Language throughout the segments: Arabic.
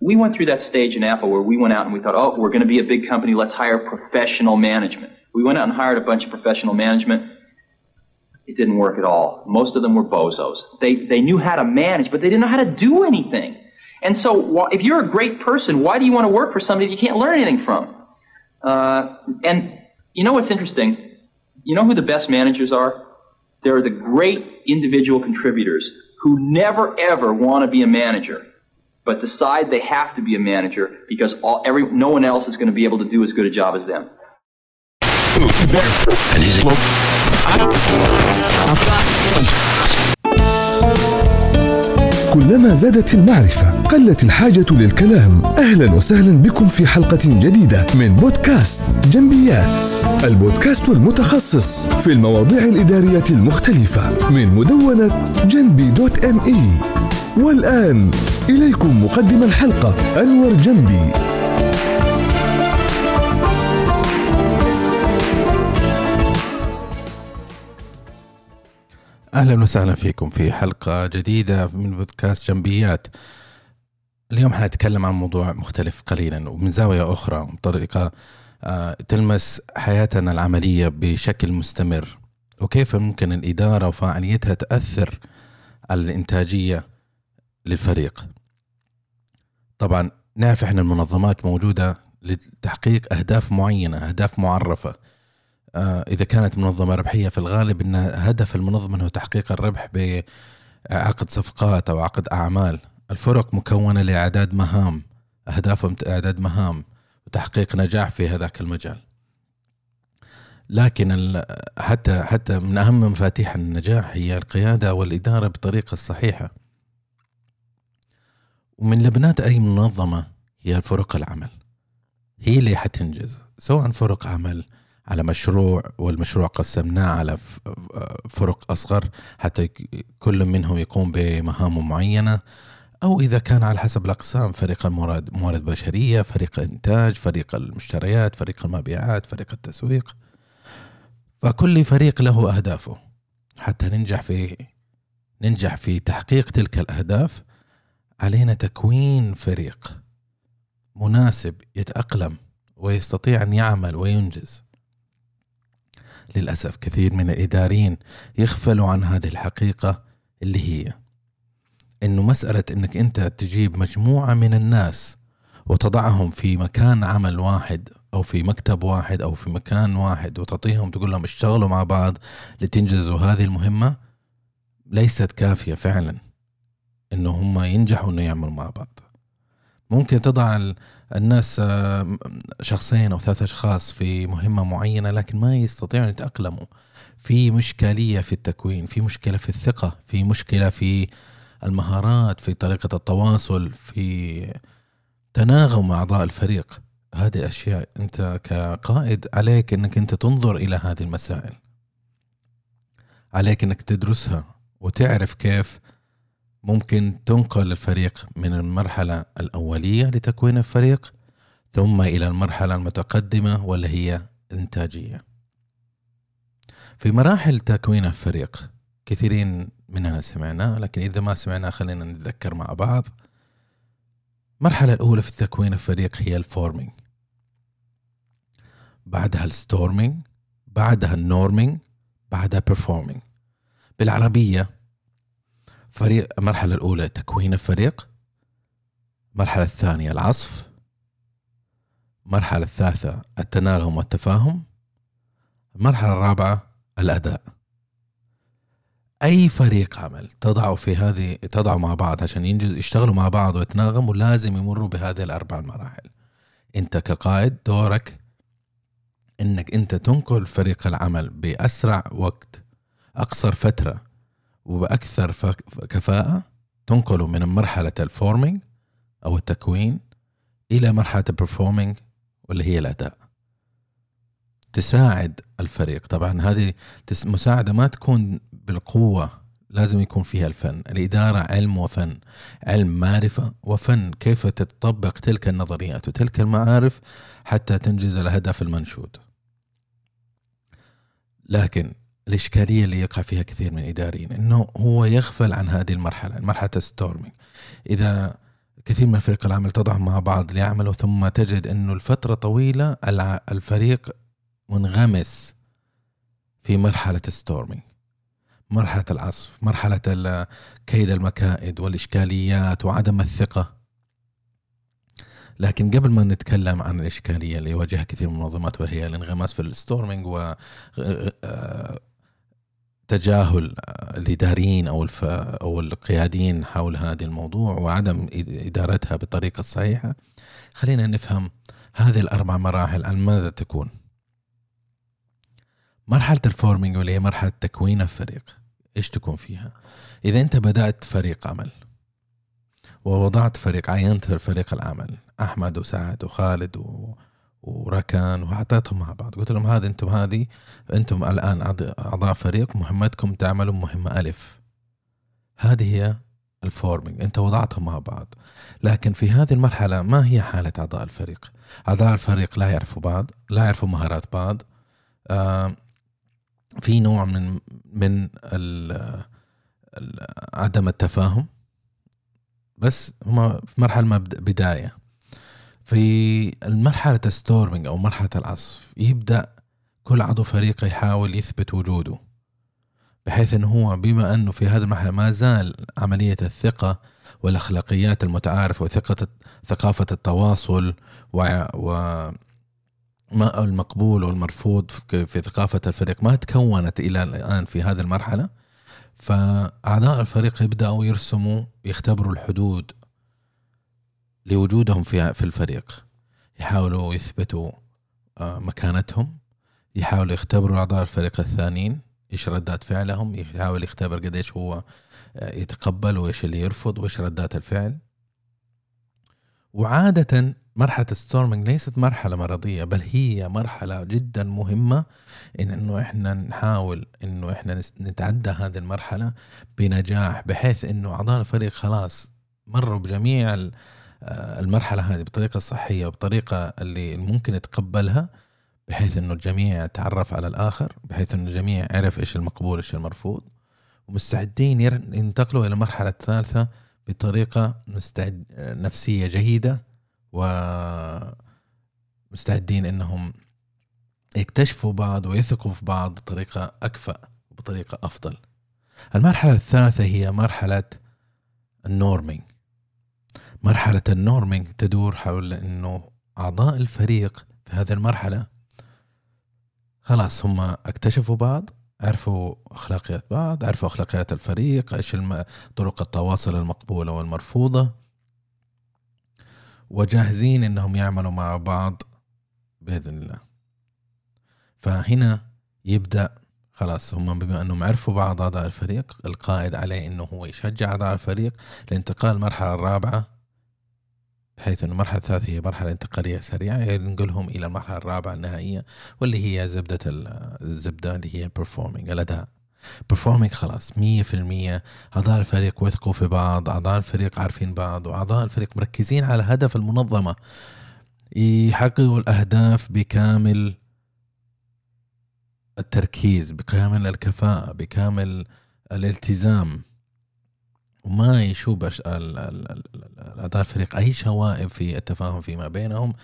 We went through that stage in Apple where we went out and we thought, oh, we're going to be a big company. Let's hire professional management. We went out and hired a bunch of professional management. It didn't work at all. Most of them were bozos. They, they knew how to manage, but they didn't know how to do anything. And so, if you're a great person, why do you want to work for somebody you can't learn anything from? Uh, and you know what's interesting? You know who the best managers are? They're the great individual contributors who never ever want to be a manager, but decide they have to be a manager because all, every, no one else is going to be able to do as good a job as them. كلما زادت المعرفة قلت الحاجة للكلام. أهلا وسهلا بكم في حلقة جديدة من بودكاست جنبيات. البودكاست المتخصص في المواضيع الإدارية المختلفة من مدونة جنبي دوت ام اي والآن إليكم مقدم الحلقة أنور جنبي. أهلا وسهلا فيكم في حلقة جديدة من بودكاست جنبيات. اليوم حنتكلم عن موضوع مختلف قليلا ومن زاوية أخرى بطريقه آه، تلمس حياتنا العملية بشكل مستمر وكيف ممكن الإدارة وفاعليتها تأثر على الإنتاجية للفريق. طبعا نعرف إحنا المنظمات موجودة لتحقيق أهداف معينة أهداف معرفة. آه، إذا كانت منظمة ربحية في الغالب إن هدف المنظمة هو تحقيق الربح بعقد صفقات أو عقد أعمال. الفرق مكونة لإعداد مهام اهدافهم إعداد مهام وتحقيق نجاح في هذاك المجال. لكن حتى حتى من أهم مفاتيح النجاح هي القيادة والإدارة بالطريقة الصحيحه ومن لبنات أي منظمة هي فرق العمل. هي اللي حتنجز سواء فرق عمل على مشروع والمشروع قسمناه على فرق أصغر حتى كل منهم يقوم بمهام معينة أو إذا كان على حسب الأقسام فريق الموارد موارد بشرية فريق الإنتاج فريق المشتريات فريق المبيعات فريق التسويق. فكل فريق له أهدافه. حتى ننجح في ننجح في تحقيق تلك الأهداف علينا تكوين فريق مناسب يتأقلم ويستطيع أن يعمل وينجز. للأسف كثير من الإداريين يغفلوا عن هذه الحقيقة اللي هي إنه مسألة إنك أنت تجيب مجموعة من الناس وتضعهم في مكان عمل واحد أو في مكتب واحد أو في مكان واحد وتعطيهم تقول لهم اشتغلوا مع بعض لتنجزوا هذه المهمة ليست كافية فعلا. إنه هم ينجحوا إنه يعملوا مع بعض. ممكن تضع الناس آه، شخصين أو ثلاثة أشخاص في مهمة معينة لكن ما يستطيعون يتأقلموا. في مشكلية في التكوين في مشكلة في الثقة في مشكلة في المهارات في طريقة التواصل في تناغم أعضاء الفريق. هذه أشياء أنت كقائد عليك أنك أنت تنظر إلى هذه المسائل. عليك أنك تدرسها وتعرف كيف ممكن تنقل الفريق من المرحلة الأولية لتكوين الفريق ثم إلى المرحلة المتقدمة واللي هي الإنتاجية في مراحل تكوين الفريق كثيرين مننا سمعناه لكن إذا ما سمعناه خلينا نتذكر مع بعض. المرحلة الأولى في تكوين الفريق هي ال forming. بعدها ال storming بعدها ال norming بعدها performing. بالعربية فريق المرحلة الأولى تكوين الفريق المرحلة الثانية العصف المرحلة الثالثة التناغم والتفاهم المرحلة الرابعة الأداء. أي فريق عمل تضعه في هذه تضعه مع بعض عشان ينجز يشتغلوا مع بعض ويتناغموا لازم يمروا بهذه الأربع مراحل. أنت كقائد دورك إنك أنت تنقل فريق العمل بأسرع وقت أقصر فترة وبأكثر كفاءة تنقله من مرحلة ال forming أو التكوين إلى مرحلة ال performing واللي هي الأداء. تساعد الفريق. طبعا هذه مساعدة ما تكون بالقوة لازم يكون فيها الفن. الإدارة علم وفن علم معرفة وفن. كيف تطبق تلك النظريات وتلك المعارف حتى تنجز الهدف المنشود. لكن الإشكالية اللي يقع فيها كثير من الإداريين إنه هو يغفل عن هذه المرحلة مرحلة ال storming. إذا كثير من فريق العمل تضعهم مع بعض ليعملوا ثم تجد إنه الفترة طويلة الفريق منغمس في مرحلة storming مرحلة العصف مرحلة كيد المكائد والإشكاليات وعدم الثقة. لكن قبل ما نتكلم عن الإشكالية اللي يواجهها كثير من المنظمات وهي الانغماس في الستورمينج و آه، تجاهل الإداريين أو الف... أو القياديين حول هذا الموضوع وعدم إدارتها بالطريقة الصحيحة خلينا نفهم هذه الأربع مراحل. عن ماذا تكون؟ مرحلة ال forming واللي هي مرحلة تكوين الفريق؟ إيش تكون فيها؟ إذا أنت بدأت فريق عمل ووضعت فريق عينت فريق العمل أحمد وسعد وخالد و... وركان وحطيتهم مع بعض. قلت لهم هذا أنتم هذه أنتم الآن أعضاء فريق مهمتكم تعملوا مهمة ألف. هذه هي ال forming أنت وضعتهم مع بعض. لكن في هذه المرحلة ما هي حالة أعضاء الفريق؟ أعضاء الفريق لا يعرفوا بعض لا يعرفوا مهارات بعض. آه في نوع من من ال- ال- عدم التفاهم. بس هم في مرحلة بداية. في المرحلة الستورمينج أو مرحلة العصف يبدأ كل عضو فريق يحاول يثبت وجوده بحيث أنه هو بما أنه في هذه المرحلة ما زال عملية الثقة والأخلاقيات المتعارفة وثقة ثقافة التواصل و, و ما المقبول والمرفوض في ثقافة الفريق ما تكونت إلى الآن في هذه المرحلة فأعضاء الفريق يبدأوا يرسموا يختبروا الحدود لوجودهم في في الفريق. يحاولوا يثبتوا آه، مكانتهم. يحاولوا يختبروا أعضاء الفريق الثانيين إيش ردات فعلهم. يحاول يختبر قديش هو آه، يتقبل وإيش اللي يرفض وإيش ردات الفعل. وعادة مرحلة الستورمينج ليست مرحلة مرضية بل هي مرحلة جدا مهمة إن إنه إحنا نحاول إنه إحنا نتعدى هذه المرحلة بنجاح بحيث إنه أعضاء الفريق خلاص مروا بجميع آه، المرحلة هذه بطريقة صحية وبطريقة اللي ممكن يتقبلها بحيث إنه الجميع تعرف على الآخر بحيث إنه الجميع عرف إيش المقبول إيش المرفوض ومستعدين ينتقلوا إلى المرحلة الثالثة بطريقة مستعد نفسية جيدة ومستعدين إنهم يكتشفوا بعض ويثقوا في بعض بطريقة أكفأ وبطريقة أفضل. المرحلة الثالثة هي مرحلة ال norming. مرحلة ال norming تدور حول إنه أعضاء الفريق في هذه المرحلة. خلاص هم اكتشفوا بعض عرفوا أخلاقيات بعض عرفوا أخلاقيات الفريق الم... طرق التواصل المقبولة والمرفوضة. وجاهزين إنهم يعملوا مع بعض بإذن الله. فهنا يبدأ خلاص هم بما أنهم عرفوا بعض أعضاء الفريق القائد عليه إنه هو يشجع أعضاء الفريق لانتقال المرحلة الرابعة بحيث إنه المرحله الثالثه هي مرحلة انتقالية سريعة ينقلهم إلى المرحلة الرابعة النهائية واللي هي زبدة ال- الزبدة اللي هي performing الأداء. performing خلاص 100% أعضاء الفريق وثقوا في بعض أعضاء الفريق عارفين بعض وأعضاء الفريق مركزين على هدف المنظمة. يحققوا الأهداف بكامل التركيز بكامل الكفاءة بكامل الالتزام. وما يشوب اعضاء الفريق. أي شوائب في التفاهم فيما بينهم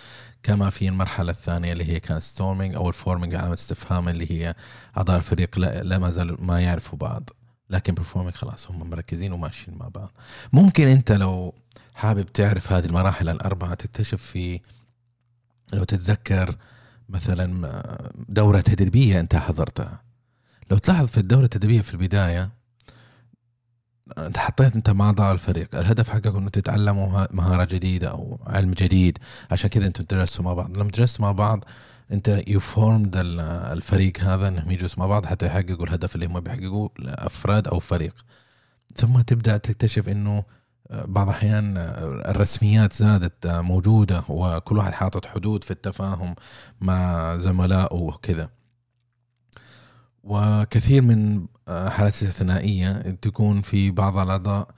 كما في المرحلة الثانية اللي هي كان storming أو ال forming علامه استفهام اللي هي اعضاء الفريق لا, ما زالوا ما يعرفوا بعض. لكن performing خلاص هم مركزين وماشيين مع بعض. ممكن أنت لو حابب تعرف هذه المراحل الأربعة تكتشف في لو تتذكر مثلا دورة تدريبية أنت حضرتها. لو تلاحظ في الدورة التدريبية في البداية أنت حطيت أنت مع اعضاء الفريق. الهدف حقك إنه تتعلموا ها- مهارة جديدة أو علم جديد. عشان كذا أنتم تدرسوا مع بعض. لما تدرسوا مع بعض أنت يو فورمد الفريق هذا إنهم يجلسوا مع بعض حتى يحققوا الهدف اللي هم بيحققوه افراد أو فريق. ثم تبدأ تكتشف إنه آه، بعض الأحيان آه، الرسميات زادت آه، موجودة وكل واحد حاطط حدود في التفاهم مع زملائه وكذا. وكثير من آه، حالات استثنائية تكون في بعض الأعضاء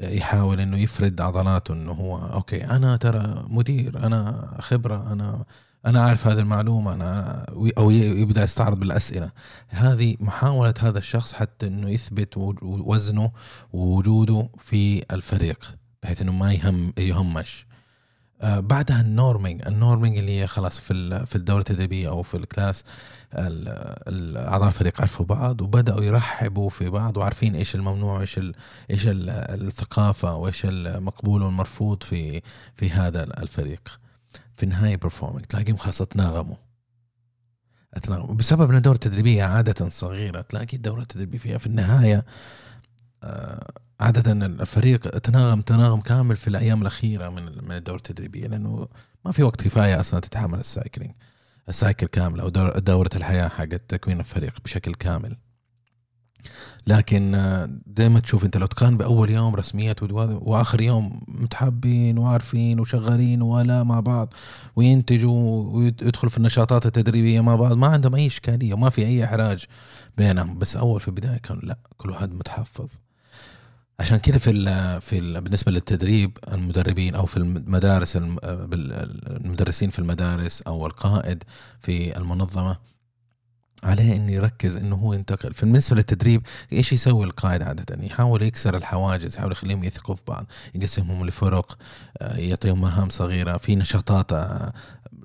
يحاول إنه يفرد عضلاته إنه هو okay أنا ترى مدير أنا خبرة أنا أنا عارف هذه المعلومة أنا أو يبدأ يستعرض بالأسئلة. هذه محاولة هذا الشخص حتى إنه يثبت وزنه ووجوده في الفريق بحيث إنه ما يهم يهمش. آه بعدها ال norming ال norming اللي هي خلاص في في الدورة التدريبيه أو في الكلاس اعضاء الفريق عرفوا بعض وبدأوا يرحبوا في بعض وعارفين إيش الممنوع وإيش إيش الثقافة وإيش المقبول والمرفوض في في هذا الفريق. في النهاية performing تلاقيهم خلاص تناغموا. بسبب إن الدورة التدريبية عادة صغيرة تلاقي الدورة التدريبية فيها في النهاية آه عادة الفريق تناغم تناغم كامل في الأيام الأخيرة من من الدورة التدريبية لأنه ما في وقت كفاية أصلا تتحمل ال cycling. ال cycle كامل أو دورة الحياة حقت تكوين الفريق بشكل كامل. لكن دائما تشوف أنت لو تقارن بأول يوم رسميات وآخر يوم متحابين وعارفين وشغالين ولا مع بعض وينتجوا ويدخلوا في النشاطات التدريبية مع بعض ما عندهم أي إشكالية وما في أي إحراج بينهم. بس أول في البداية كانوا لا كل واحد متحفظ. عشان كذا في ال في ال بالنسبة للتدريب المدربين أو في المدارس المدرسين في المدارس أو القائد في المنظمة عليه إنه يركز إنه هو ينتقل. في بالنسبة للتدريب إيش يسوي القائد عادة؟ يحاول يكسر الحواجز يحاول يخليهم يثقوا في بعض يقسمهم لفرق آه، يعطيهم مهام صغيرة في نشاطات آه،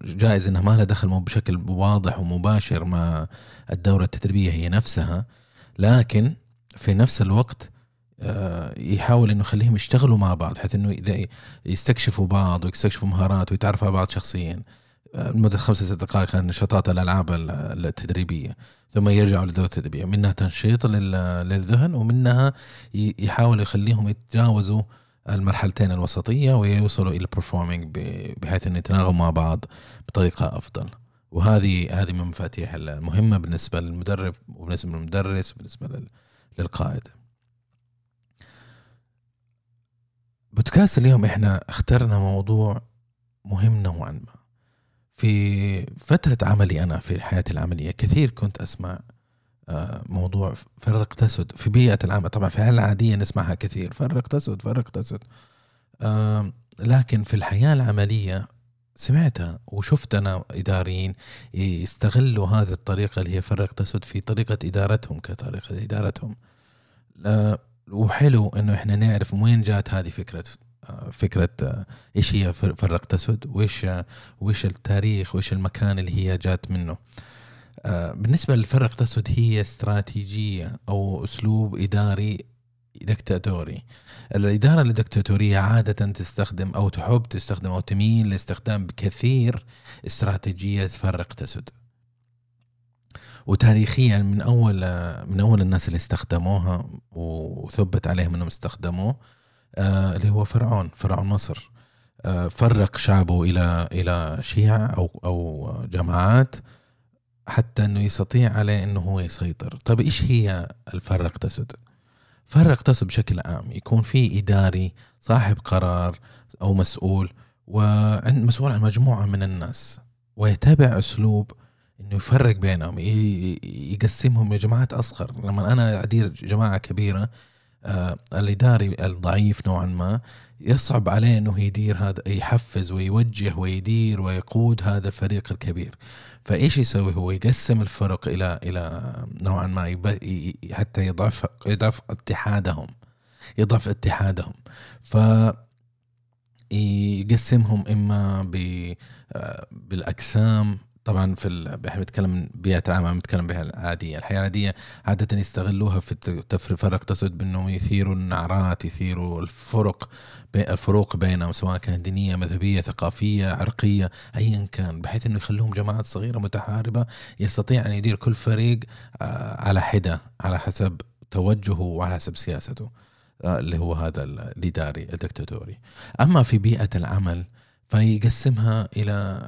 جائز إنها ما لها دخل مو بشكل واضح ومباشر مع الدورة التدريبية هي نفسها. لكن في نفس الوقت يحاول إنه يخليهم يشتغلوا مع بعض بحيث إنه يستكشفوا بعض ويستكشفوا مهارات ويتعرفوا على بعض شخصيا آه، لمدة خمسة ست دقائق نشاطات الألعاب التدريبية ثم يرجعوا للدورة التدريبية. منها تنشيط للذهن ومنها يحاول يخليهم يتجاوزوا المرحلتين الوسطية ويوصلوا إلى البرفورمينج بحيث أن يتناغموا مع بعض بطريقة أفضل. وهذه هذه من المفاتيح المهمة بالنسبة للمدرب وبالنسبة للمدرس وبالنسبة للقائد. بودكاست اليوم إحنا اخترنا موضوع مهم نوعا ما. في فترة عملي أنا في حياتي العملية كثير كنت أسمع آه، موضوع فرق تسد في بيئة العمل. طبعا في الحياة العادية نسمعها كثير فرق تسد فرق تسد. لكن في الحياة العملية سمعتها وشفت أنا إداريين يستغلوا هذه الطريقة اللي هي فرق تسد في طريقة إدارتهم كطريقة إدارتهم. وحلو إنه إحنا نعرف من وين جات هذه فكرة فكرة إيش هي فرق تسد وإيش وإيش التاريخ؟ وإيش المكان اللي هي جات منه؟ بالنسبة للفرق تسد هي استراتيجية أو أسلوب إداري دكتاتوري. الإدارة الدكتاتورية عادة تستخدم أو تحب تستخدم أو تميل لاستخدام بكثير استراتيجية فرق تسد وتاريخيا من أول من أول الناس اللي استخدموها وثبت عليهم إنهم استخدموه آه اللي هو فرعون فرعون مصر. آه فرق شعبه إلى إلى شيع أو أو جماعات حتى إنه يستطيع عليه إنه هو يسيطر. طيب إيش هي الفرق تسد؟ فرق تسد بشكل عام. يكون في إداري صاحب قرار أو مسؤول وعند مسؤول عن مجموعة من الناس ويتبع أسلوب إنه يفرق بينهم يقسمهم لجماعات أصغر. لما أنا أدير جماعة كبيرة آه الإداري الضعيف نوعا ما يصعب عليه إنه يدير هذا يحفز ويوجه ويدير ويقود هذا الفريق الكبير. فإيش يسوي هو؟ يقسم الفرق إلى إلى نوعا ما حتى يضعف يضعف اتحادهم يضعف اتحادهم. ف يقسمهم إما آه، بالأقسام طبعا في ال... إحنا بنتكلم بيئة العمل بنتكلم بها العاديه، الحياة العادية عادة يستغلوها في الفرق تسد بأنهم يثيروا النعرات، يثيروا الفرق الفروق بينهم سواء كانت دينية، مذهبية، ثقافية، عرقية، ايا كان، بحيث إنه يخلوهم جماعات صغيرة متحاربة يستطيع أن يدير كل فريق آه، على حدة على حسب توجهه وعلى حسب سياسته. آه، اللي هو هذا الإداري الدكتاتوري. أما في بيئة العمل فيقسمها إلى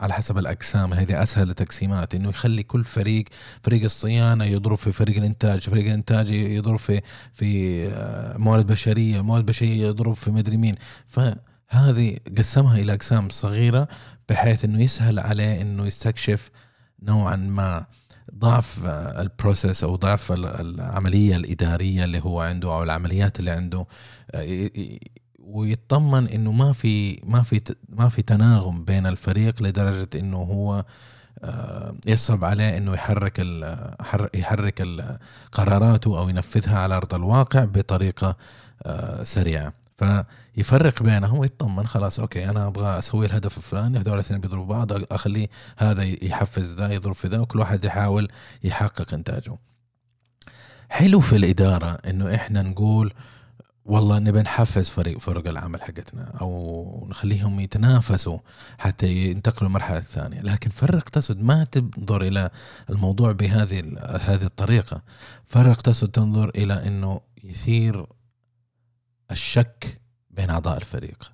على حسب الاقسام هذه أسهل التقسيمات إنه يخلي كل فريق فريق الصيانة يضرب في فريق الإنتاج فريق الإنتاج يضرب في في آه، موارد بشرية موارد بشرية يضرب في مدري مين. فهذه قسمها إلى أقسام صغيرة بحيث إنه يسهل عليه إنه يستكشف نوعا ما ضعف آه، البروسيس أو ضعف العملية الإدارية اللي هو عنده أو العمليات اللي عنده. آه، ويطمن إنه ما في ما في ما في تناغم بين الفريق لدرجة إنه هو آه، يصعب عليه إنه يحرك يحرك قراراته أو ينفذها على أرض الواقع بطريقة آه، سريعة. فيفرق بينهم ويطمن خلاص okay أنا أبغى أسوي الهدف الفلاني هذول الاثنين بيضربوا بعض اخليه هذا يحفز ذا يضرب في ذا وكل واحد يحاول يحقق إنتاجه. حلو في الإدارة إنه إحنا نقول والله نبي نحفز فريق فرق العمل حقتنا أو نخليهم يتنافسوا حتى ينتقلوا المرحله الثانية. لكن فرق تسد ما تنظر إلى الموضوع بهذه هذه الطريقة. فرق تسد تنظر إلى إنه يثير الشك بين أعضاء الفريق.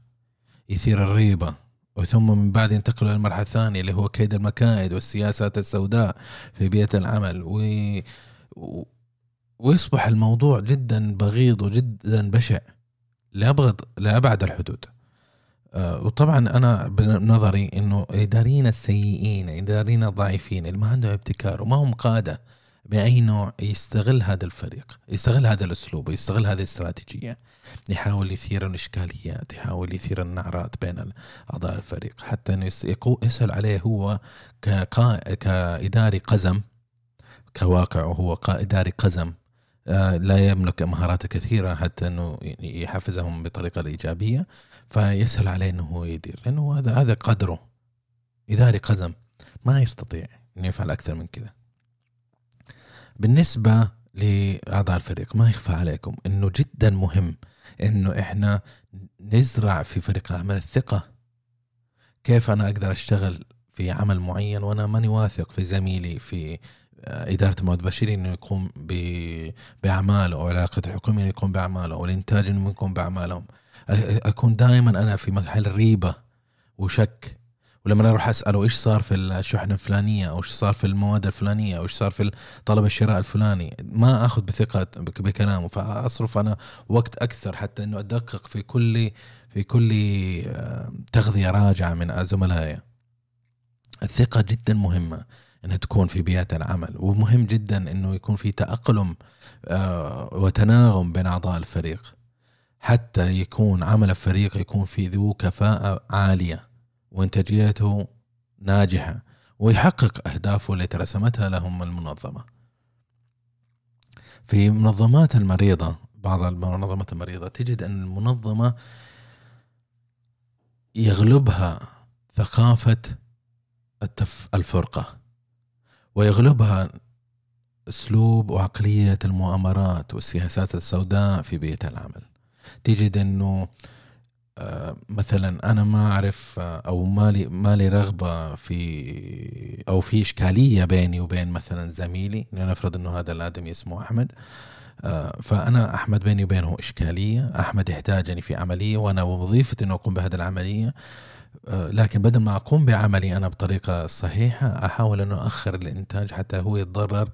يثير الريبة. وثم من بعد ينتقلوا إلى المرحله الثانية اللي هو كيد المكائد والسياسات السوداء في بيئة العمل. و ويصبح الموضوع جدا بغيض وجدا بشع لأبغض لأبعد الحدود. آه، وطبعا أنا بنظري أنه إداريين السيئين إداريين الضعيفين اللي ما عندهم ابتكار وما هم قادة بأي نوع يستغل هذا الفريق يستغل هذا الأسلوب يستغل هذه الاستراتيجية. يحاول يثير الإشكاليات يحاول يثير النعرات بين أعضاء الفريق. حتى أنه يسهل عليه هو كإداري قزم كواقع وهو إداري قزم. لا يملك مهارات كثيرة حتى أنه يحفزهم بطريقة الإيجابية فيسهل عليه أنه هو يدير لأنه هذا هذا قدره. إداري قزم ما يستطيع أنه يفعل أكثر من كذا. بالنسبة لأعضاء الفريق ما يخفى عليكم أنه جدا مهم أنه إحنا نزرع في فريق العمل الثقة. كيف أنا أقدر أشتغل في عمل معين وأنا ماني واثق في زميلي في إدارة المواد البشرية إنه يقوم بأعماله أو علاقة الحكومة إنه يقوم بأعماله أو الإنتاج إنه يقوم بأعمالهم أكون دائما أنا في محل ريبة وشك. ولما أروح أسأله إيش صار في الشحنة الفلانية أو إيش صار في المواد الفلانية أو إيش صار في طلب الشراء الفلاني ما آخذ بثقة بكلامه. فأصرف أنا وقت أكثر حتى إنه أدقق في كل في كل آه، تغذية راجعة من زملائي. الثقة جدا مهمة. أنها تكون في بيئة العمل. ومهم جدا إنه يكون في تأقلم آه، وتناغم بين أعضاء الفريق. حتى يكون عمل الفريق يكون في ذو كفاءة عالية وإنتاجيته ناجحة ويحقق أهدافه التي رسمتها لهم المنظمة. في منظمات المريضة بعض المنظمات المريضة تجد أن المنظمة يغلبها ثقافة الفرقة. ويغلبها أسلوب وعقلية المؤامرات والسياسات السوداء في بيئة العمل. تجد أنه آه، مثلا أنا ما أعرف آه، أو مالي مالي رغبة في أو في إشكالية بيني وبين مثلا زميلي لنفرض أنه هذا الآدمي اسمه أحمد. آه، فأنا أحمد بيني وبينه إشكالية أحمد يحتاجني في عملية وأنا وظيفتي انه أقوم بهذه العملية. لكن بدل ما أقوم بعملي أنا بطريقة صحيحة أحاول انه اخر الإنتاج حتى هو يتضرر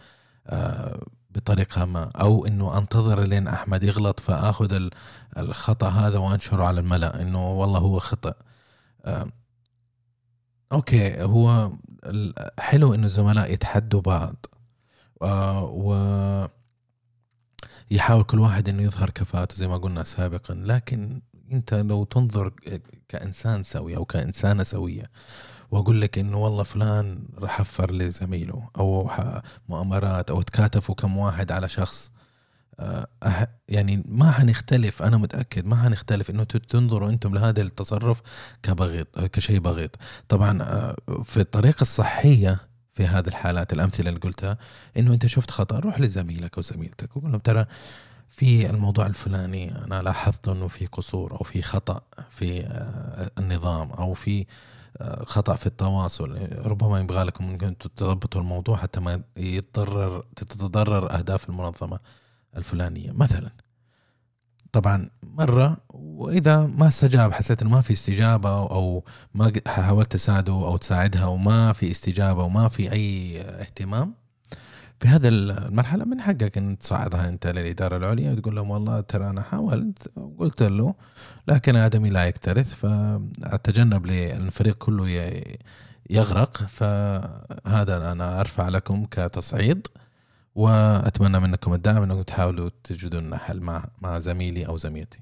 آه، بطريقة ما. أو إنه أنتظر لين أحمد يغلط فأخذ الخطأ هذا وأنشره على الملأ إنه والله هو خطأ. آه، أوكي هو حلو إنه الزملاء يتحدوا بعض. و يحاول كل واحد إنه يظهر كفاءته زي ما قلنا سابقا لكن انت لو تنظر كإنسان سوي أو كإنسانة سوية وأقول لك إنه والله فلان راح حفر لزميله أو مؤامرات أو تكاتفوا كم واحد على شخص أه يعني ما حنختلف أنا متأكد ما حنختلف إنه تنظروا أنتم لهذا التصرف كبغيض كشيء بغيض. طبعا أه في الطريقة الصحية في هذه الحالات الأمثلة اللي قلتها إنه أنت شفت خطأ روح لزميلك أو زميلتك وقول لهم ترى في الموضوع الفلاني أنا لاحظت إنه في قصور أو في خطأ في آه، النظام أو في آه، خطأ في التواصل. ربما يبغى لكم إنكم تضبطوا الموضوع حتى ما يتضرر تتضرر أهداف المنظمة الفلانية. مثلا طبعا مرة وإذا ما استجاب حسيت إنه ما في استجابة أو ما حاولت تساعده أو تساعدها وما في استجابة وما في أي اهتمام في هذا المرحلة من حقك إن تصعدها أنت للإدارة العليا وتقول لهم والله ترى أنا حاولت وقلت له لكن آدمي لا يكترث فأتجنب للفريق كله يغرق فهذا أنا أرفع لكم كتصعيد وأتمنى منكم الدعم إنكم تحاولوا تجدون حل مع مع زميلي أو زميلتي.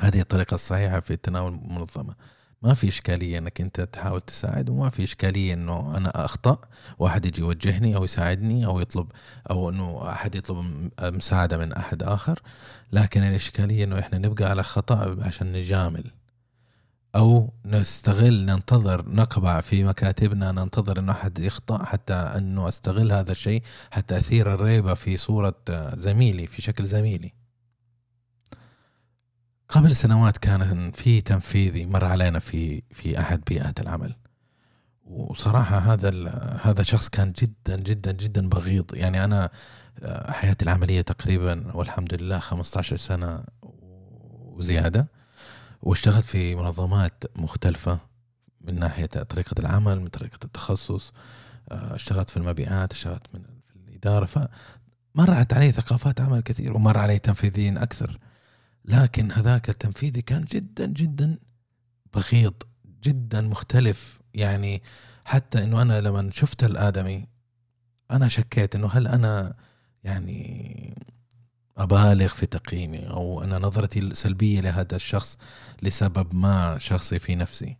هذه الطريقة الصحيحة في تناول المنظمة. ما في إشكالية إنك أنت تحاول تساعد وما في إشكالية إنه أنا أخطأ واحد يجي يوجهني أو يساعدني أو يطلب أو إنه أحد يطلب مساعدة من أحد آخر. لكن الإشكالية إنه إحنا نبقى على خطأ عشان نجامل أو نستغل ننتظر نقبع في مكاتبنا ننتظر إنه أحد يخطأ حتى إنه أستغل هذا الشيء حتى أثير الريبة في صورة زميلي في شكل زميلي. قبل سنوات كان في تنفيذي مر علينا في في أحد بيئات العمل. وصراحة هذا هذا شخص كان جدا جدا جدا بغيض. يعني أنا آه، حياتي العملية تقريبا والحمد لله 15 سنة وزيادة. واشتغلت في منظمات مختلفة من ناحية طريقة العمل من طريقة التخصص. آه، اشتغلت في المبيعات اشتغلت من في الإدارة. فمرت علي ثقافات عمل كثير ومر علي تنفيذيين أكثر. لكن هذاك التنفيذي كان جدا جدا بغيض جدا مختلف. يعني حتى إنه أنا لما شفت الآدمي أنا شكيت إنه هل أنا يعني أبالغ في تقييمي أو أنا نظرتي سلبيه لهذا الشخص لسبب ما شخصي في نفسي.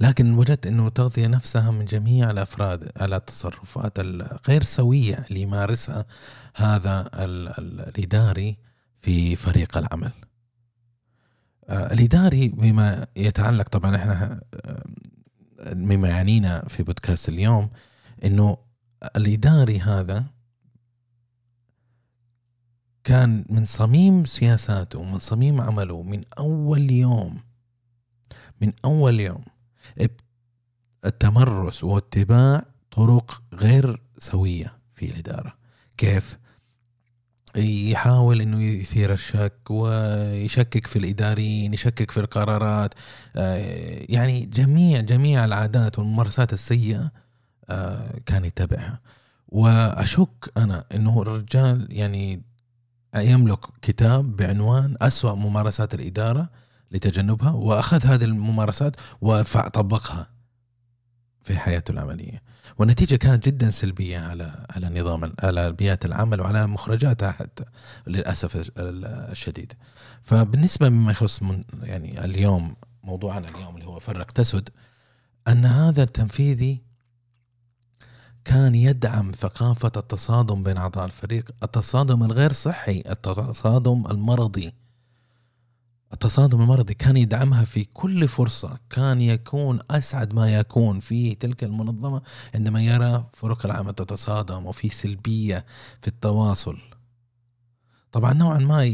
لكن وجدت إنه تغذية نفسها من جميع الأفراد على التصرفات الغير سوية اللي يمارسها هذا الإداري. في فريق العمل آه، الإداري بما يتعلق طبعا إحنا آه، مما يعنينا في بودكاست اليوم إنه الإداري هذا كان من صميم سياساته من صميم عمله من أول يوم من أول يوم التمرس واتباع طرق غير سوية في الإدارة كيف؟ يحاول إنه يثير الشك ويشكك في الإداريين يشكك في القرارات. آه، يعني جميع جميع العادات والممارسات السيئة آه، كان يتبعها. وأشك أنا إنه الرجال يعني يملك كتاب بعنوان أسوأ ممارسات الإدارة لتجنبها وأخذ هذه الممارسات وطبقها في حياته العملية. والنتيجة كانت جدا سلبية على على نظام على بيئة العمل وعلى مخرجاتها حتى للأسف الشديد. فبالنسبة مما يخص من يعني اليوم موضوعنا اليوم اللي هو فرق تسد أن هذا التنفيذي كان يدعم ثقافة التصادم بين أعضاء الفريق التصادم الغير صحي التصادم المرضي. التصادم المرضي كان يدعمها في كل فرصة كان يكون أسعد ما يكون في تلك المنظمة عندما يرى فرق العمل تتصادم وفي سلبية في التواصل. طبعا نوعا ما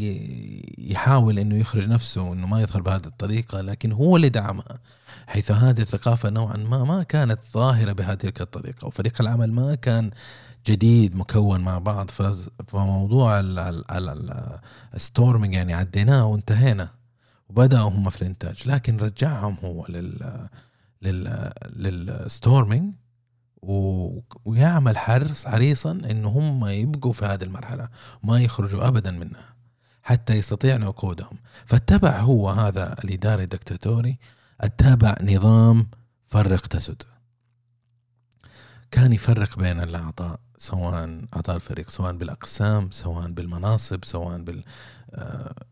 يحاول إنه يخرج نفسه انه ما يظهر بهذه الطريقة لكن هو اللي دعمها حيث هذه الثقافة نوعا ما ما كانت ظاهرة بهذه الطريقة وفريق العمل ما كان جديد مكون مع بعض فموضوع ال storming يعني عديناه وانتهينا. وبدأوا هم في الإنتاج لكن رجعهم هو لل لل لل storming. ويعمل حرص حريص إنه هم يبقوا في هذه المرحلة وما يخرجوا ابدا منها حتى يستطيع يقودهم فاتبع هو هذا الإداري الدكتاتوري أتبع نظام فرق تسد كان يفرق بين الأعضاء سواء أعضاء الفريق سواء بالأقسام سواء بالمناصب سواء بال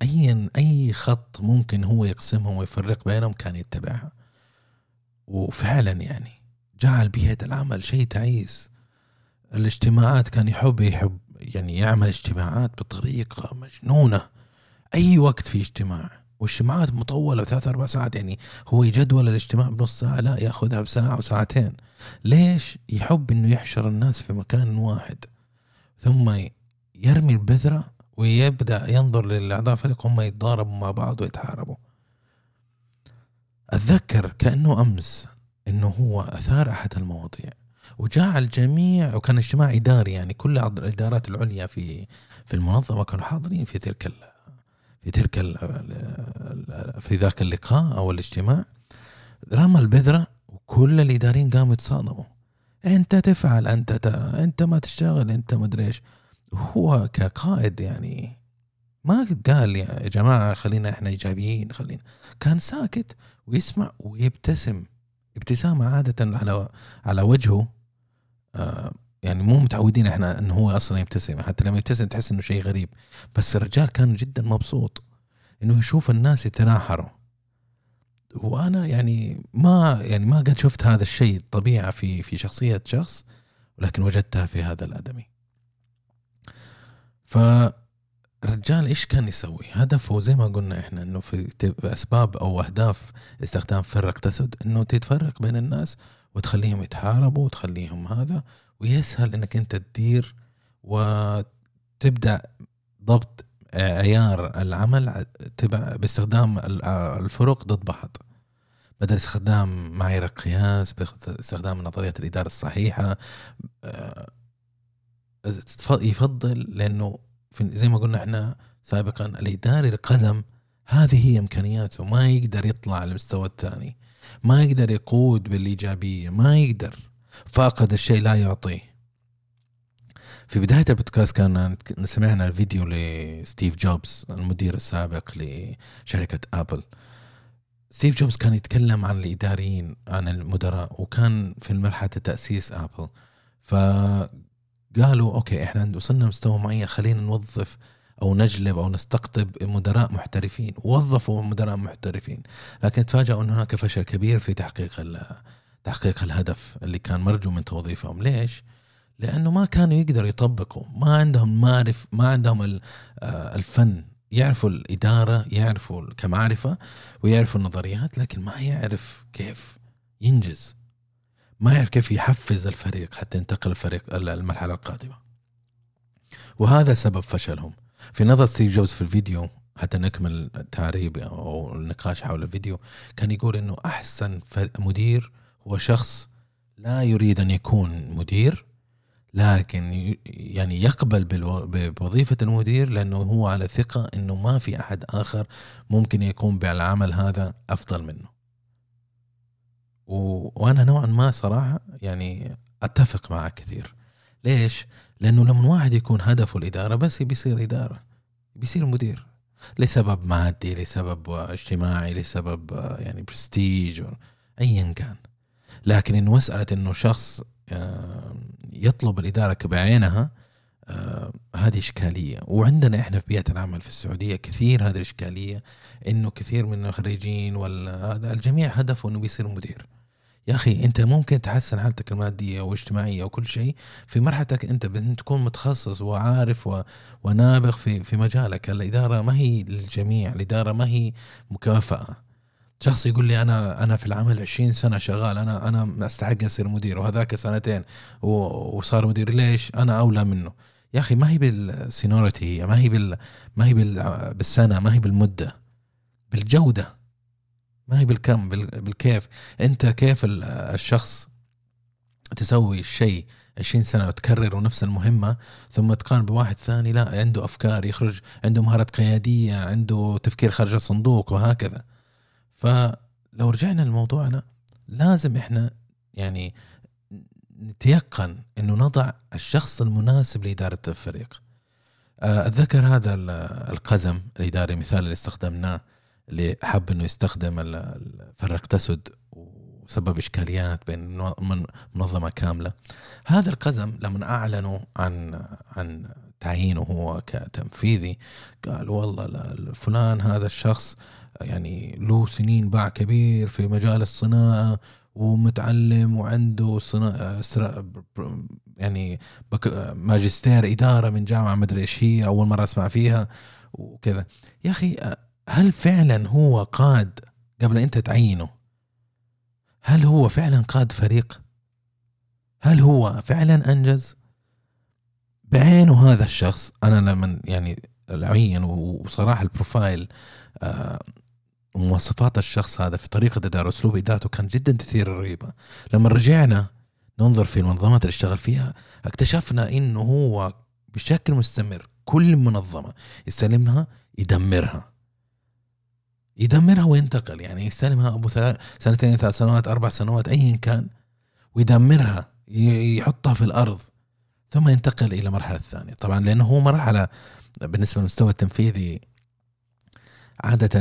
أي أي خط ممكن هو يقسمهم ويفرق بينهم كان يتبعها. وفعلا يعني جعل بيئة العمل شيء تعيس. الاجتماعات كان يحب يحب يعني يعمل اجتماعات بطريقة مجنونة. أي وقت في اجتماع. واجتماعات مطولة ثلاث أربع ساعات يعني هو يجدول الاجتماع بنص ساعة لا يأخذها بساعة وساعتين ليش؟ يحب إنه يحشر الناس في مكان واحد. ثم يرمي البذرة ويبدأ ينظر للأعضاء الفريق هم يتضاربوا مع بعض ويتحاربوا. أتذكر كأنه أمس إنه هو أثار أحد المواضيع وجعل الجميع وكان اجتماع إداري يعني كل الإدارات العليا في في المنظمة كانوا حاضرين في تلك في تلك في ذاك اللقاء أو الاجتماع رمى البذرة وكل الاداريين قاموا يتصادموا. أنت تفعل أنت أنت ما تشتغل أنت ما أدري إيش. هو كقائد يعني ما قال يا جماعة خلينا إحنا إيجابيين خلينا. كان ساكت ويسمع ويبتسم. ابتسامة عادة على على وجهه. آه يعني مو متعودين إحنا إنه هو أصلا يبتسم. حتى لما يبتسم تحس إنه شيء غريب. بس الرجال كان جدا مبسوط. إنه يشوف الناس يتناحروا. وأنا يعني ما يعني ما قد شفت هذا الشيء طبيعه في في شخصية شخص ولكن وجدتها في هذا الأدمي. فالرجال إيش كان يسوي؟ هدفه زي ما قلنا إحنا إنه في أسباب أو أهداف استخدام فرق تسد إنه تتفرق بين الناس وتخليهم يتحاربوا وتخليهم هذا. ويسهل إنك أنت تدير وتبدأ ضبط عيار العمل تبع باستخدام الفرق ضد بعض. بدل استخدام معايير القياس باستخدام نظرية الإدارة الصحيحة آه، يفضل لأنه زي ما قلنا إحنا سابقا الإداري القدم هذه هي إمكانياته. ما يقدر يطلع على المستوى الثاني. ما يقدر يقود بالإيجابية. ما يقدر. فاقد الشيء لا يعطيه. في بداية البودكاست كان سمعنا الفيديو لستيف جوبز المدير السابق لشركة أبل. ستيف جوبز كان يتكلم عن الإداريين عن المدراء وكان في مرحلة تأسيس أبل. فقالوا okay إحنا وصلنا لمستوى معين خلينا نوظف أو نجلب أو نستقطب مدراء محترفين. وظفوا مدراء محترفين. لكن تفاجئوا أن هناك فشل كبير في تحقيق تحقيق الهدف اللي كان مرجو من توظيفهم. ليش؟ لأنه ما كانوا يقدروا يطبقوا. ما عندهم معرف ما عندهم آه، الفن. يعرفوا الإدارة يعرفوا كمعرفة ويعرفوا النظريات لكن ما يعرف كيف ينجز. ما يعرف كيف يحفز الفريق حتى ينتقل الفريق المرحلة القادمة. وهذا سبب فشلهم. في نظر ستيف جوبز في الفيديو حتى نكمل التعريب أو النقاش حول الفيديو كان يقول إنه أحسن مدير هو شخص لا يريد أن يكون مدير لكن يعني يقبل بوظيفة المدير لأنه هو على ثقة أنه ما في أحد آخر ممكن يكون بالعمل هذا أفضل منه. و... وأنا نوعا ما صراحة يعني أتفق معك كثير. ليش؟ لأنه لما واحد يكون هدفه الإدارة بس بيصير إدارة بيصير مدير لسبب مادي لسبب اجتماعي لسبب يعني برستيج أيا كان. لكن إنه مسألة إنه شخص يطلب الإدارة بعينها آه، هذه إشكالية. وعندنا إحنا في بيئة العمل في السعودية كثير هذه الإشكالية إنه كثير من الخريجين ولا هذا الجميع هدفه إنه بيصير مدير. يا أخي أنت ممكن تحسن حالتك المادية والاجتماعية وكل شيء في مرحلتك أنت تكون متخصص وعارف و... ونابغ في في مجالك. الإدارة ما هي للجميع الإدارة ما هي مكافأة. شخص يقول لي أنا أنا في العمل 20 سنة شغال أنا أنا أستحق أصير مدير وهذاك سنتين وصار مدير. ليش؟ أنا أولى منه. يا أخي ما هي بالسينورتي هي ما هي بال ما هي بال بالسنة ما هي بالمدة بالجودة ما هي بالكم بالكيف. أنت كيف الشخص تسوي الشيء 20 سنة وتكرر نفس المهمة ثم تقارن بواحد ثاني؟ لا عنده أفكار يخرج عنده مهارات قيادية عنده تفكير خارج الصندوق وهكذا. فلو رجعنا لموضوعنا لازم إحنا يعني نتيقن إنه نضع الشخص المناسب لإدارة الفريق. آه، أتذكر هذا القزم الإداري مثال اللي استخدمناه اللي حب إنه يستخدم فرق تسد وسبب إشكاليات بين منظمة كاملة. هذا القزم لما أعلنوا عن عن تعيينه هو كتنفيذي قال والله فلان هذا الشخص يعني له سنين باع كبير في مجال الصناعة ومتعلم وعنده صناعة يعني ماجستير إدارة من جامعة مدري إيش هي أول مرة أسمع فيها وكذا. يا أخي هل فعلا هو قاد قبل أنت تعينه؟ هل هو فعلا قاد فريق؟ هل هو فعلا أنجز؟ بعينه هذا الشخص أنا لما يعني العين وصراحة البروفايل آه، مواصفات الشخص هذا في طريقة إدارة أسلوب إدارته كان جدا تثير الريبة لما رجعنا ننظر في المنظمات اللي اشتغل فيها اكتشفنا إنه هو بشكل مستمر كل منظمة يستلمها يدمرها. يدمرها وينتقل يعني يستلمها أبو سنتين ثلاث سنوات أربع سنوات أيا كان ويدمرها يحطها في الأرض ثم ينتقل إلى المرحلة الثانية طبعا لأنه هو مرحلة بالنسبة للمستوى التنفيذي عادة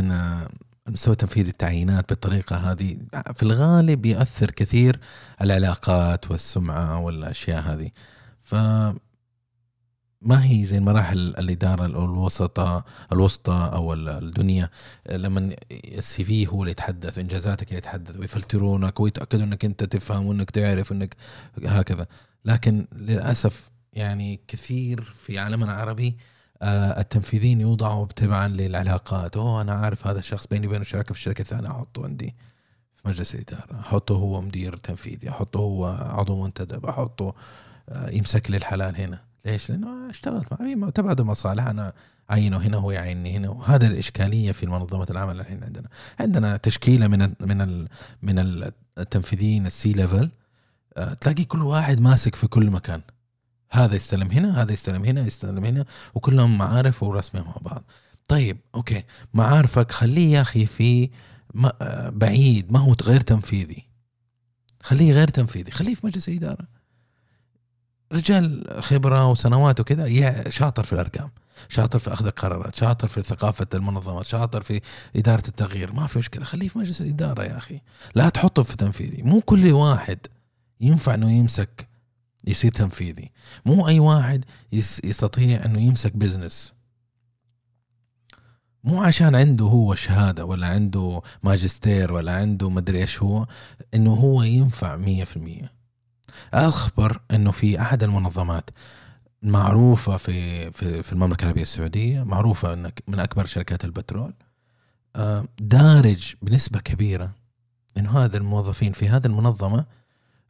مستوى تنفيذ التعيينات بالطريقة هذه. في الغالب يأثر كثير العلاقات والسمعة والأشياء هذه. ف ما هي زي مراحل الإدارة الوسطى الوسطى أو الدنيا؟ لما ال CV هو اللي يتحدث إنجازاتك اللي يتحدث ويفلترونك ويتأكدوا إنك أنت تفهم وإنك تعرف انك هكذا. لكن للأسف يعني كثير في عالمنا العربي التنفيذيين يوضعوا تبعا للعلاقات. أوه أنا عارف هذا الشخص بيني وبينه شراكة في الشركة الثانية. أحطه عندي في مجلس الإدارة. أحطه هو مدير تنفيذي. أحطه هو عضو منتدب. أحطه آه، يمسك لي الحلال هنا. ليش؟ لأنه اشتغلت معي تبع مصالح. أنا عينه هنا هو يعيني هنا. وهذا الإشكالية في منظمه العمل الحين عندنا. عندنا تشكيلة من ال من ال من التنفيذيين ال C level. آه، تلاقي كل واحد ماسك في كل مكان. هذا يستلم هنا هذا يستلم هنا يستلم هنا وكلهم معارف ورسمهم مع بعض. طيب أوكي. معارفك خليه يا أخي في بعيد ما هو غير تنفيذي. خليه غير تنفيذي خليه في مجلس الإدارة. رجال خبرة وسنوات وكذا شاطر في الأرقام شاطر في أخذ القرارات شاطر في ثقافة المنظمات شاطر في إدارة التغيير ما في مشكلة خليه في مجلس الإدارة يا أخي. لا تحطه في تنفيذي مو كل واحد ينفع إنه يمسك يصير تنفيذي. مو أي واحد يستطيع إنه يمسك بزنس مو عشان عنده هو شهادة ولا عنده ماجستير ولا عنده مدري إيش هو إنه هو ينفع مية في المية. أخبر إنه في أحد المنظمات معروفة في في في المملكة العربية السعودية معروفة إنك من أكبر شركات البترول آه، دارج بنسبة كبيرة إنه هذا الموظفين في هذه المنظمة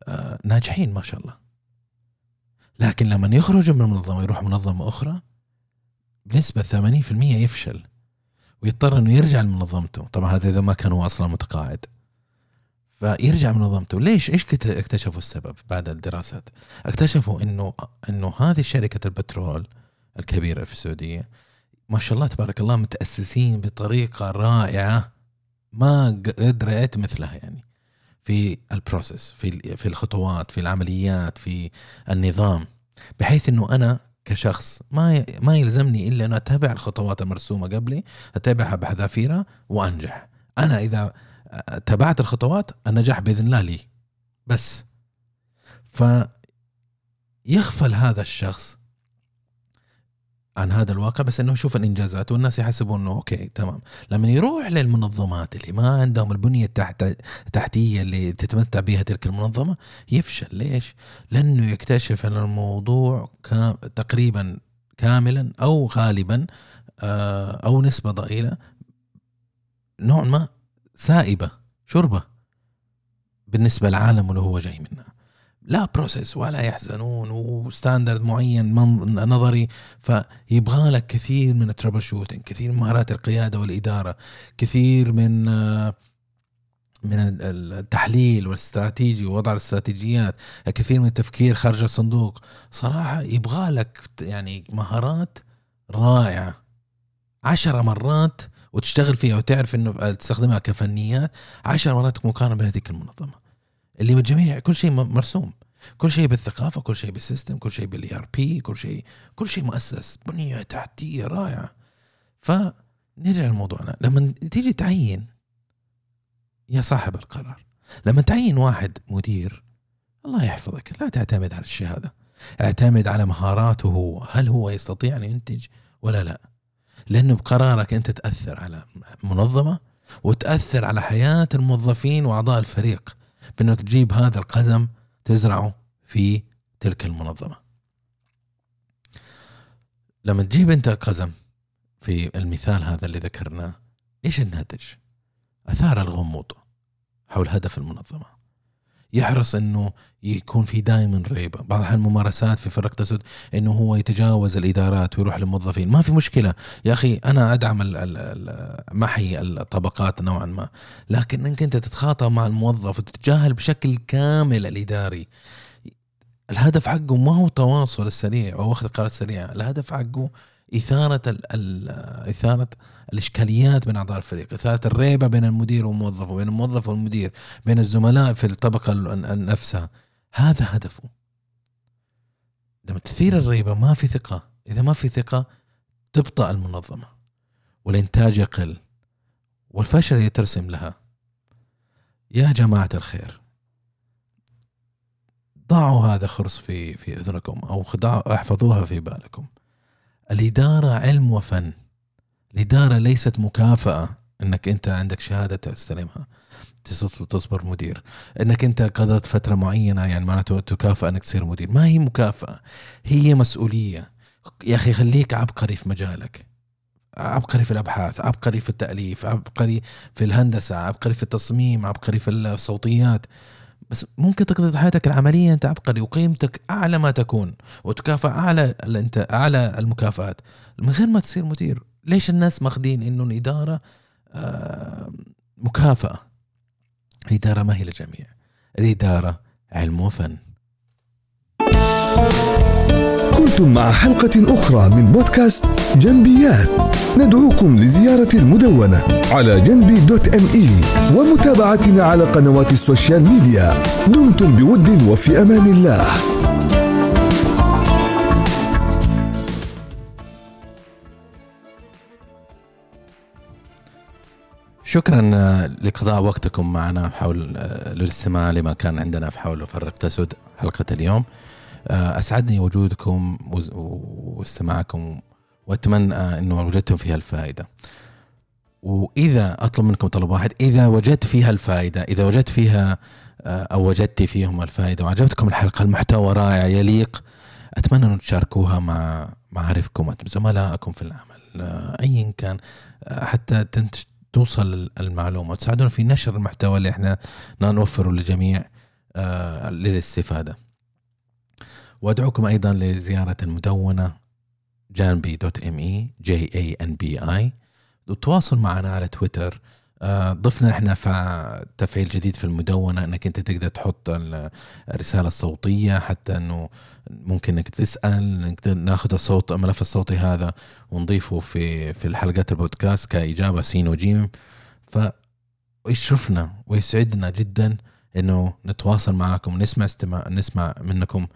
آه، ناجحين ما شاء الله. لكن لما يخرجوا من المنظمة يروح منظمة أخرى بنسبة 80% يفشل ويضطر إنه يرجع لمنظمته. طبعا هذا إذا ما كان هو أصلا متقاعد. فيرجع منظمته ليش؟ إيش اكتشفوا السبب بعد الدراسات؟ اكتشفوا إنه إنه هذه شركة البترول الكبيرة في السعودية ما شاء الله تبارك الله متأسسين بطريقة رائعة ما قد رايت مثلها يعني. في ال process في في الخطوات في العمليات في النظام بحيث إنه أنا كشخص ما ما يلزمني إلا أن أتابع الخطوات المرسومة قبلي أتابعها بحذافيرها وأنجح. أنا إذا تبعت الخطوات النجاح بإذن الله لي. بس. ف يغفل هذا الشخص عن هذا الواقع بس إنه يشوف الإنجازات والناس يحسبوا إنه okay تمام. لما يروح للمنظمات اللي ما عندهم البنية التحت التحتية اللي تتمتع بها تلك المنظمة يفشل. ليش؟ لأنه يكتشف أن الموضوع كام تقريبا كاملا أو غالبا آه، أو نسبة ضئيلة نوع ما سائبة شربة بالنسبة للعالم اللي هو جاي منه لا بروسيس ولا يحزنون وستاندرد معين نظري فيبغى لك كثير من ال troubleshooting كثير من مهارات القيادة والإدارة كثير من من التحليل والاستراتيجي ووضع الاستراتيجيات كثير من التفكير خارج الصندوق. صراحة يبغى لك يعني مهارات رائعة. عشر مرات وتشتغل فيها وتعرف إنه تستخدمها كفنيات عشر مرات مقارنة بهذيك المنظمة. اللي بالجميع كل شيء مرسوم. كل شيء بالثقافة كل شيء بال system كل شيء بال ERP كل شيء كل شيء مؤسس. بنية تحتية رائعة. فنرجع لموضوعنا. لما تيجي تعين يا صاحب القرار لما تعين واحد مدير الله يحفظك لا تعتمد على الشهادة. اعتمد على مهاراته هو. هل هو يستطيع أن ينتج ولا لا؟ لأنه بقرارك أنت تأثر على منظمة وتأثر على حياة الموظفين وأعضاء الفريق. بأنك تجيب هذا القزم تزرعه في تلك المنظمة. لما تجيب أنت قزم في المثال هذا اللي ذكرناه إيش الناتج؟ أثار الغموض حول هدف المنظمة. يحرص إنه يكون في دائما ريبة. بعض الاحيان ممارسات في فرق تسد إنه هو يتجاوز الإدارات ويروح للموظفين. ما في مشكلة. يا أخي أنا أدعم محي الطبقات نوعا ما. لكن إنك أنت تتخاطب مع الموظف وتتجاهل بشكل كامل الإداري الهدف حقه ما هو تواصل السريع أو أخذ قرارات سريعه الهدف حقه إثارة ال إثارة الإشكاليات بين أعضاء الفريق، إثارة الريبة بين المدير والموظف وبين الموظف والمدير، بين الزملاء في الطبقة نفسها، هذا هدفه. لما تثير الريبة ما في ثقة، إذا ما في ثقة تبطأ المنظمة والإنتاج يقل والفشل يترسم لها. يا جماعة الخير ضعوا هذا خرص في في إذنكم أو أحفظوها في بالكم. الإدارة علم وفن الإدارة ليست مكافأة إنك أنت عندك شهادة تستلمها تصبر مدير. إنك أنت قضيت فترة معينة يعني معناته تكافئ إنك تصير مدير. ما هي مكافأة؟ هي مسؤولية. يا أخي خليك عبقري في مجالك. عبقري في الأبحاث عبقري في التأليف عبقري في الهندسة عبقري في التصميم عبقري في الصوتيات. بس ممكن تقضي حياتك العملية أنت عبقري وقيمتك أعلى ما تكون وتكافئ أعلى أنت أعلى المكافآت من غير ما تصير مدير. ليش الناس ماخذين إنه الاداره آه، مكافأة؟ الإدارة ما هي للجميع. الإدارة علم وفن. كنتم مع حلقة أخرى من بودكاست جنبيات. ندعوكم لزيارة المدونة على جنبي dot me ومتابعتنا على قنوات ال social media. دمتم بود وفي أمان الله. شكرا آه، لقضاء وقتكم معنا حول آه، الاستماع لما كان عندنا في حول فرق تسد حلقة اليوم. آه، أسعدني وجودكم واستماعكم وأتمنى أنه وجدتم فيها الفائدة. وإذا أطلب منكم طلب واحد إذا وجدت فيها الفائدة إذا وجدت فيها أو وجدت فيهم الفائدة وعجبتكم الحلقة المحتوى رائع يليق أتمنى أن تشاركوها مع معارفكم زملائكم في العمل أيا كان حتى توصل المعلومة وتساعدونا في نشر المحتوى اللي إحنا نوفره للجميع آه، للاستفادة. وأدعوكم أيضا لزيارة المدونه جانبي dot M E J A N B I وتواصل معنا على تويتر ضفنا إحنا تفعيل جديد في المدونة إنك أنت تقدر تحط الرسالة الصوتية حتى إنه ممكن إنك تسأل إنك ناخذ الصوت الملف الصوتي هذا ونضيفه في في الحلقات البودكاست كإجابة سين وجيم. ف يشرفنا ويسعدنا جدا إنه نتواصل معكم نسمع استماع نسمع منكم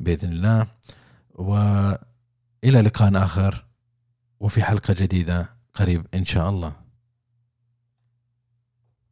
بإذن الله. والى لقاء آخر وفي حلقة جديدة قريب إن شاء الله.